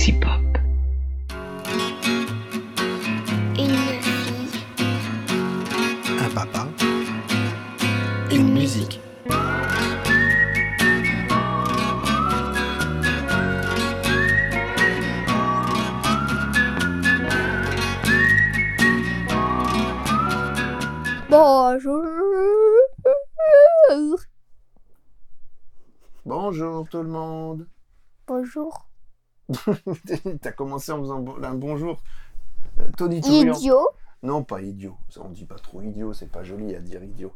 Sexy Pop. Une fille. Un papa. Une musique. Bonjour. Bonjour tout le monde. Bonjour. T'as commencé en faisant un bonjour. Euh, tonitruant. Idiot. Non, pas idiot. On dit pas trop idiot, c'est pas joli à dire idiot.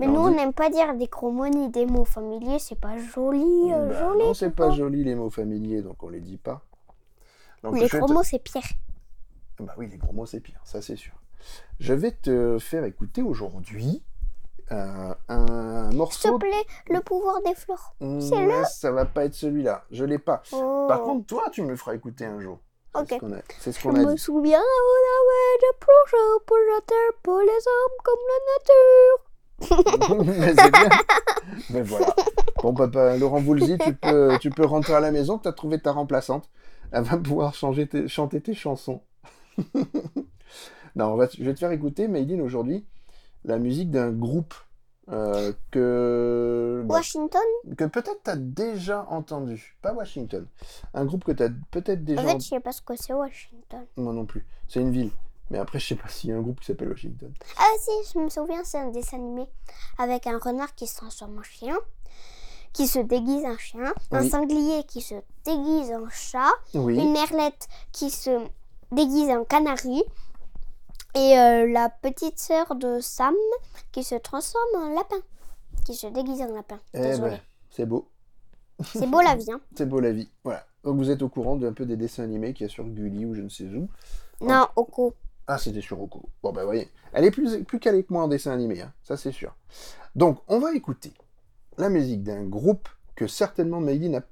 Mais Non, nous, on n'aime pas dire des ni des mots familiers. C'est pas joli. euh, Bah, joli. non, c'est pas joli les mots familiers, donc on les dit pas. Donc, Les gros te- mots, c'est pire. Bah oui, les gros mots c'est pire, ça c'est sûr. Je vais te faire écouter aujourd'hui euh, un S'il te morceau. plaît, le pouvoir des fleurs. Mm, c'est mais ça va pas être celui-là, je l'ai pas. Oh. Par contre, toi, tu me le feras écouter un jour. C'est Ok. ce qu'on a, c'est ce Je a me dit. souviens, des projets pour la terre, pour les hommes comme la nature. Mais c'est bien. Mais voilà. Bon, papa, Laurent Voulzy, tu peux, tu peux rentrer à la maison, tu as trouvé ta remplaçante. Elle va pouvoir changer tes- chanter tes chansons. non, on va, je vais te faire écouter, Maïline, aujourd'hui, la musique d'un groupe euh, que, bah, Washington? que peut-être tu as déjà entendu. Pas Washington. Un groupe que tu as peut-être déjà En fait, je sais pas ce que c'est Washington. Moi non plus. C'est une ville. Mais après, je sais pas s'il y a un groupe qui s'appelle Washington. Ah si, je me souviens, c'est un dessin animé avec un renard qui se transforme en chien, qui se déguise en chien, un sanglier qui se déguise en chat, Oui. une merlette qui se déguise en canari, et euh, la petite sœur de Sam qui se transforme en lapin, qui se déguise en lapin. Eh ben, c'est beau. C'est beau la vie, hein C'est beau la vie. Voilà. Donc vous êtes au courant d'un peu des dessins animés qu'il y a sur Gulli ou je ne sais où. Non, Oko. Ah, c'était sur Oko. Bon, ben, voyez. Elle est plus, plus calée que moi en dessin animé, hein. ça c'est sûr. Donc, on va écouter la musique d'un groupe que certainement Mayline a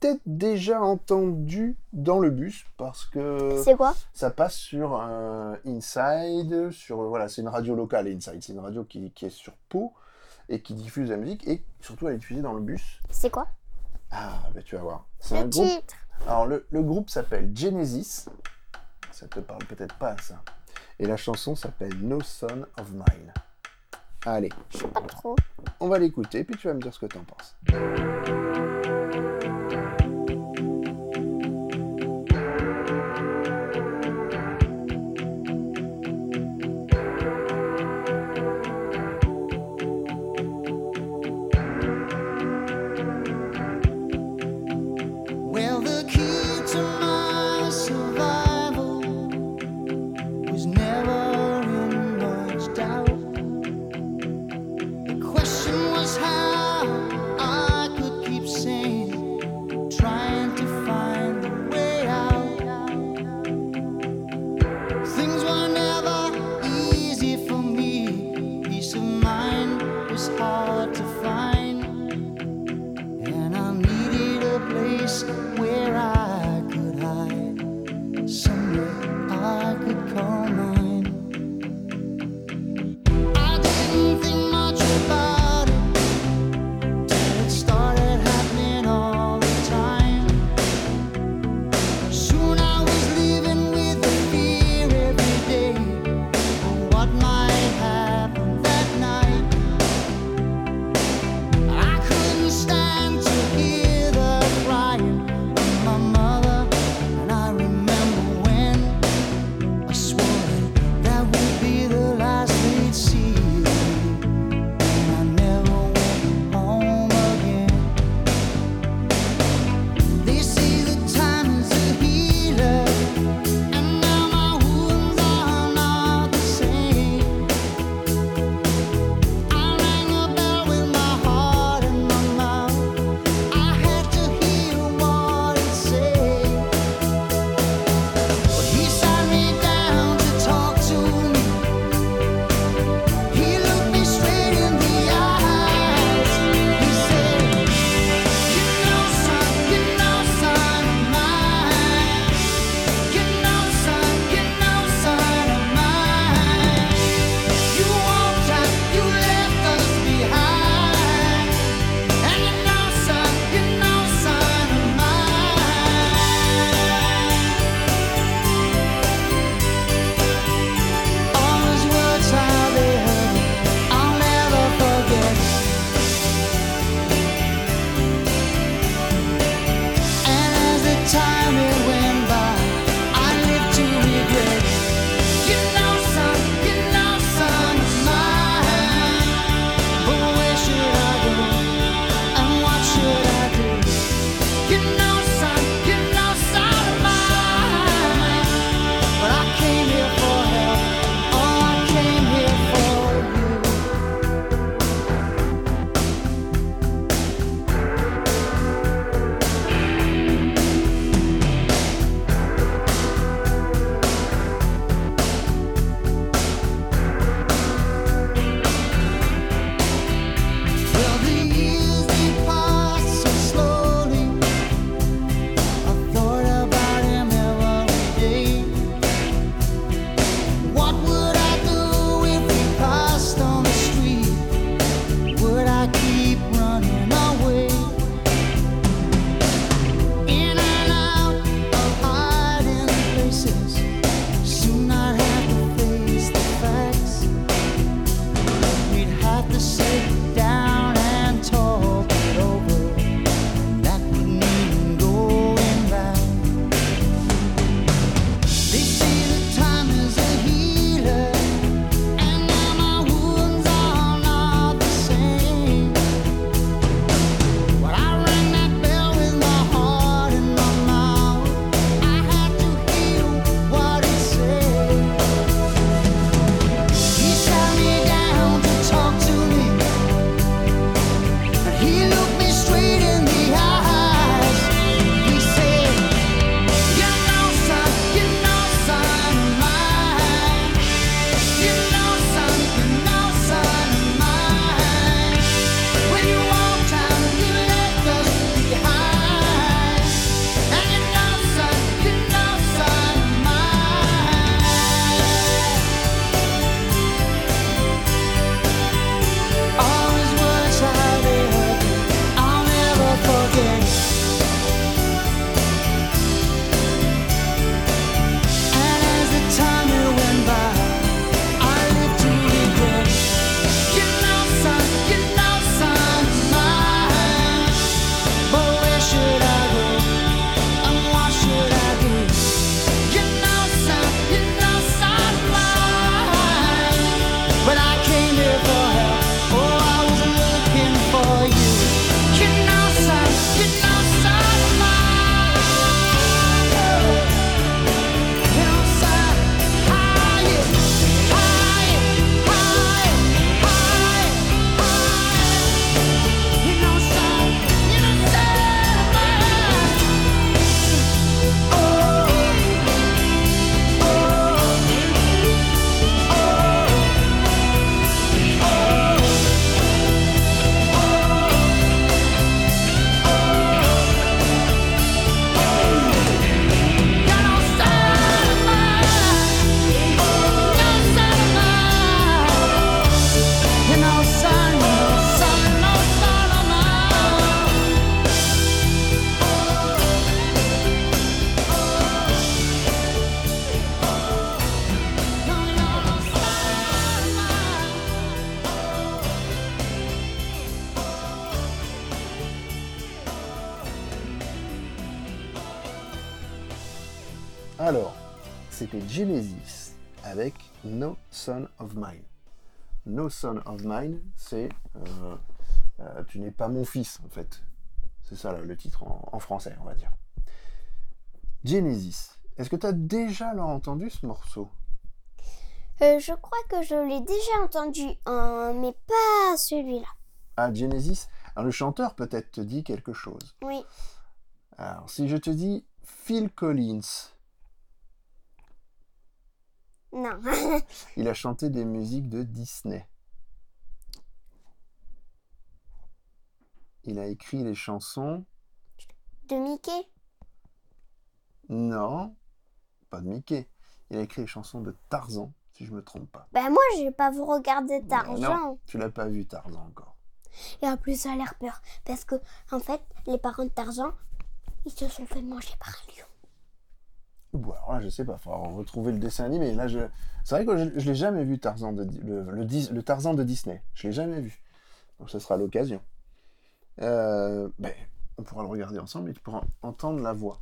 peut-être déjà entendu dans le bus parce que C'est quoi? ça passe sur euh, Inside, sur voilà, c'est une radio locale Inside, c'est une radio qui, qui est sur Pau et qui diffuse la musique et surtout elle est diffusée dans le bus. C'est quoi? Ah, ben tu vas voir. C'est un groupe. titre. Alors le, le groupe s'appelle Genesis. Ça te parle peut-être pas ça. Et la chanson s'appelle No Son of Mine. Allez, Je sais pas trop. on va l'écouter puis tu vas me dire ce que t'en penses. No Son of Mine. No Son of Mine, c'est euh, euh, Tu n'es pas mon fils, en fait. C'est ça le titre en, en français, on va dire. Genesis. Est-ce que tu as déjà entendu ce morceau? Euh, je crois que je l'ai déjà entendu, hein, mais pas celui-là. Ah, Genesis? Alors, le chanteur peut-être te dit quelque chose. Oui. Alors, si je te dis Phil Collins, Non. il a chanté des musiques de Disney. Il a écrit les chansons. de Mickey? Non, pas de Mickey. Il a écrit les chansons de Tarzan, si je me trompe pas. Ben moi, j'ai pas vous regarder Tarzan. Tu l'as pas vu Tarzan encore. Et en plus, ça a l'air peur. Parce que, en fait, les parents de Tarzan, ils se sont fait manger par un lion. Ou alors là, je sais pas, il faudra retrouver le dessin animé. Là, je... C'est vrai que je, je l'ai jamais vu, Tarzan le, Tarzan de Disney. Je l'ai jamais vu. Donc, ce sera l'occasion. Euh, ben, on pourra le regarder ensemble et tu pourras entendre la voix.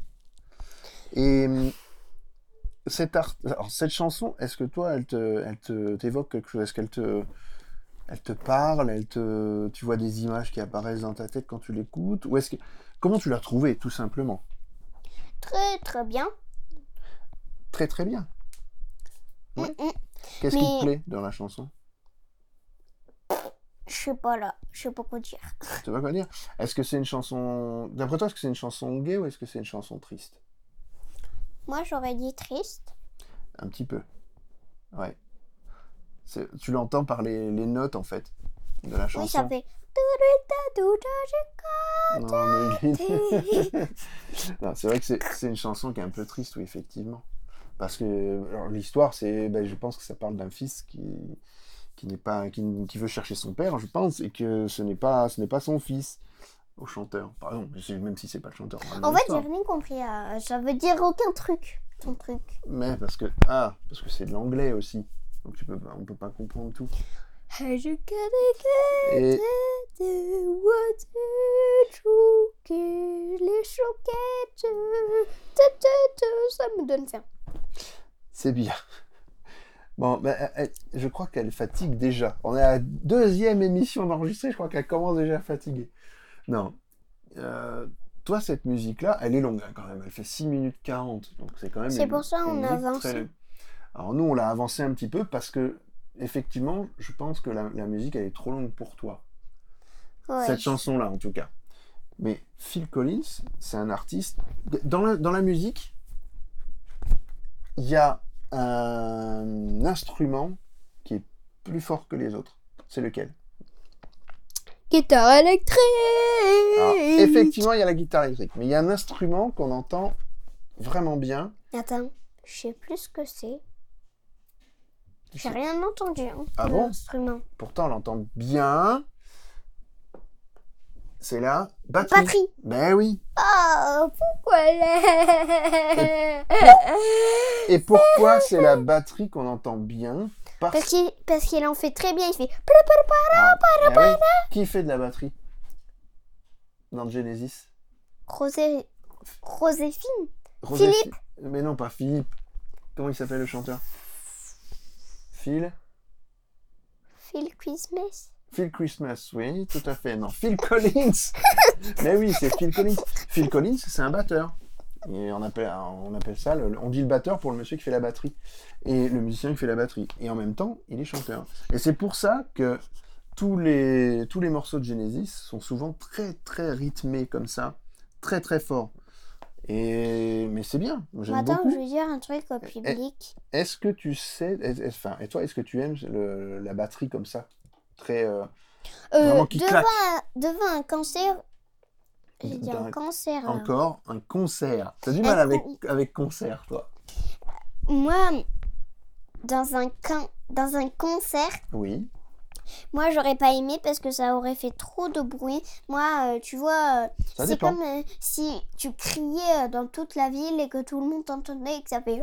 Et cette, chanson, est-ce que toi, elle te, elle te t'évoque quelque chose? Est-ce qu'elle te, elle te parle? Elle te, tu vois des images qui apparaissent dans ta tête quand tu l'écoutes? Que, comment tu l'as trouvée, tout simplement? Très, très bien. Très très bien. Ouais. Mm, mm. Qu'est-ce qui te Mais- plaît dans la chanson? Je sais pas là. Je sais pas quoi dire. Tu sais pas quoi dire? Est-ce que c'est une chanson. D'après toi, est-ce que c'est une chanson gay ou est-ce que c'est une chanson triste? Moi, j'aurais dit triste. Un petit peu. Ouais. Tu l'entends par les, les notes en fait de la chanson. Oui, ça fait. Non, mais non, c'est vrai que c'est une chanson qui est un peu triste, oui, effectivement. Parce que l'histoire, c'est, ben, je pense que ça parle d'un fils qui qui n'est pas, qui, qui veut chercher son père, je pense, et que ce n'est pas, ce n'est pas son fils au chanteur. Par exemple, c'est- même si c'est pas le chanteur. En fait, j'ai rien compris. à- Ça veut dire aucun truc. Ton truc. Mais parce que ah, parce que c'est de l'anglais aussi, donc tu peux, pas- on peut pas comprendre tout. Et les choquettes. Ça me donne faim. C'est bien. Bon, ben, elle- elle- je crois qu'elle fatigue déjà. On est à la deuxième émission d'enregistrer, je crois qu'elle commence déjà à fatiguer. Non. Euh, toi, cette musique-là, elle est longue hein, quand même. Elle fait 6 minutes 40. Donc c'est quand même. C'est pour ça une on a musique avancé. très- Alors nous, on l'a avancé un petit peu parce que, effectivement, je pense que la, la musique, elle est trop longue pour toi. Ouais. Cette chanson-là, en tout cas. Mais Phil Collins, c'est un artiste. Dans la, dans la musique, il y a un instrument qui est plus fort que les autres. C'est lequel? Guitare électrique. Alors, Effectivement, il y a la guitare électrique, mais il y a un instrument qu'on entend vraiment bien. Attends, je sais plus ce que c'est. J'ai rien entendu. Hein, Ah bon? Pourtant, on l'entend bien. C'est la batterie. Batterie. Ben oui. Oh, pourquoi elle Et pourquoi c'est la batterie qu'on entend bien? Parce Parce qu'il parce en fait très bien. Il fait. Ah, eh oui. Qui fait de la batterie? Dans Genesis Rosé... Roséphine. Rosé- Philippe. Mais non, pas Philippe. Comment il s'appelle le chanteur? Phil? Phil Christmas. Phil Christmas, oui, tout à fait. Non, Phil Collins Mais oui, c'est Phil Collins. Phil Collins, c'est un batteur. Et on appelle, on appelle ça, le- on dit le batteur pour le monsieur qui fait la batterie. Et le musicien qui fait la batterie. Et en même temps, il est chanteur. Et c'est pour ça que tous les, tous les morceaux de Genesis sont souvent très très rythmés comme ça. Très très forts. Et... Mais c'est bien, Attends, beaucoup. je vais dire un truc au public. Est-ce que tu sais, enfin, et toi, est-ce que tu aimes le- la batterie comme ça? Très. euh, Euh, vraiment qui devant, claque. un, devant un cancer. J'ai dit un cancer. là. Encore un concert. T'as du mal avec, avec concert, toi Moi, dans un, can- dans un concert, Oui. moi j'aurais pas aimé parce que ça aurait fait trop de bruit. Moi, euh, tu vois, euh, Ça c'est dépend. comme euh, si tu criais euh, dans toute la ville et que tout le monde t'entendait et que ça fait.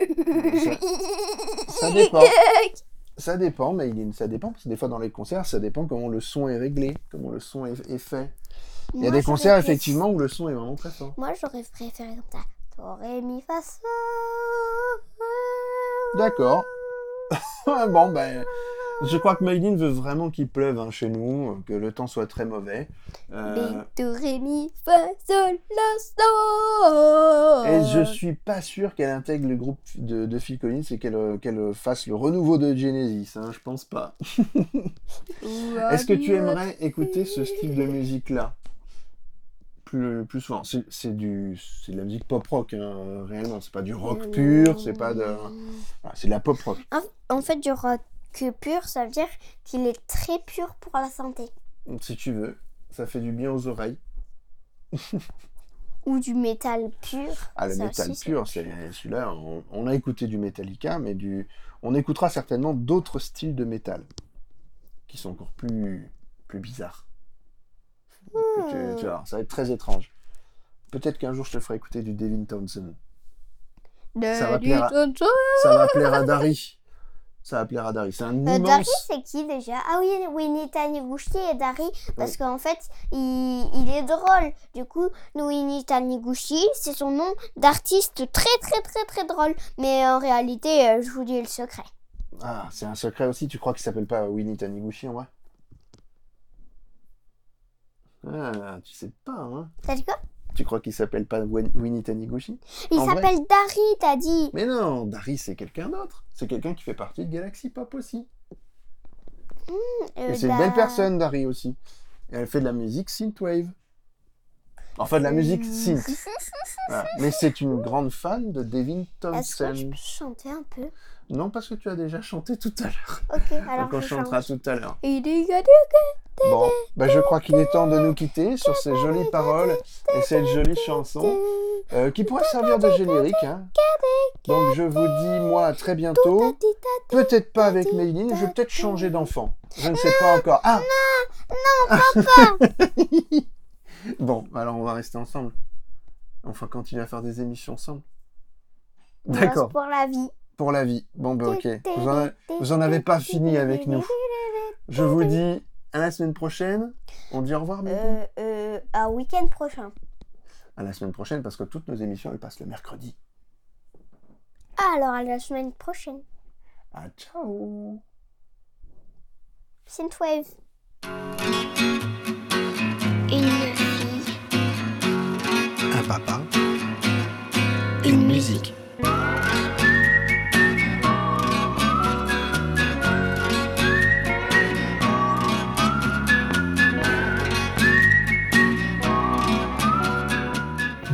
Ça dépend. Ça dépend, mais il- ça dépend, parce que des fois dans les concerts, ça dépend comment le son est réglé, comment le son est, est fait. Il y a Moi, des concerts, effectivement, où le son est vraiment très fort. Moi, j'aurais préféré comme ça. T'aurais mis face. D'accord. bon, ben, je crois que Maïline veut vraiment qu'il pleuve hein, chez nous, que le temps soit très mauvais. Euh, et je suis pas sûr qu'elle intègre le groupe de, de Phil Collins et qu'elle euh, qu'elle fasse le renouveau de Genesis. Hein, je pense pas. Est-ce que tu aimerais écouter ce style de musique-là? Plus, plus souvent C'est du, de la musique pop rock, hein, réellement. C'est pas du rock pur, c'est pas de, voilà, c'est de la pop rock. En fait, du rock pur, ça veut dire qu'il est très pur pour la santé. Si tu veux, ça fait du bien aux oreilles. Ou du métal pur. Ah, le ça métal aussi, pur, c'est celui-là. On, on a écouté du Metallica, mais du, on écoutera certainement d'autres styles de métal qui sont encore plus, plus bizarres. Que tu- voir, ça va être très étrange. Peut-être qu'un jour je te ferai écouter du Devin Townsend. Ça va plaire à- Ça va plaire à Dari. Ça va plaire à Dari. C'est un Euh, Dari, immense. c'est qui déjà? Ah oui, Winnie Taniguchi et Dari, parce qu'en fait, il, il est drôle. Du coup, Winnie Taniguchi, c'est son nom d'artiste très très très très drôle. Mais en réalité, euh, je vous dis le secret. Ah, c'est un secret aussi. Tu crois qu'il s'appelle pas Winnie Taniguchi en vrai? Ah, tu sais pas, hein T'as dit quoi? Tu crois qu'il s'appelle pas Winnie Taniguchi Il s'appelle Dari, t'as dit. Mais non, Dari c'est quelqu'un d'autre. C'est quelqu'un qui fait partie de Galaxy Pop aussi. Euh, Et c'est une bah, belle personne, Dari aussi. Et elle fait de la musique synthwave. Enfin, de la musique synth. Voilà. Mais c'est une grande fan de Devin Est-ce que je peux chanter un peu? Non, parce que tu as déjà chanté tout à l'heure. Ok, alors Donc on je chantera chante. tout à l'heure. Il. Bon, bah, je crois qu'il est temps de nous quitter sur ces jolies paroles et cette jolie chanson euh, qui pourrait servir de générique. hein. Donc je vous dis, moi, à très bientôt. Peut-être pas avec Méline, je vais peut-être changer d'enfant. Je ne sais pas encore. Ah Non, papa Bon, alors on va rester ensemble. On va continuer à faire des émissions ensemble. D'accord, Pour la vie. pour la vie. Bon, bah ok. Vous en, vous en avez pas fini avec nous. Je vous dis à la semaine prochaine. On dit au revoir, Euh, euh, à week-end prochain. À la semaine prochaine, parce que toutes nos émissions, elles passent le mercredi. Ah, alors à la semaine prochaine. Ah, ciao Synthwave. Une fille. Un papa. Une musique.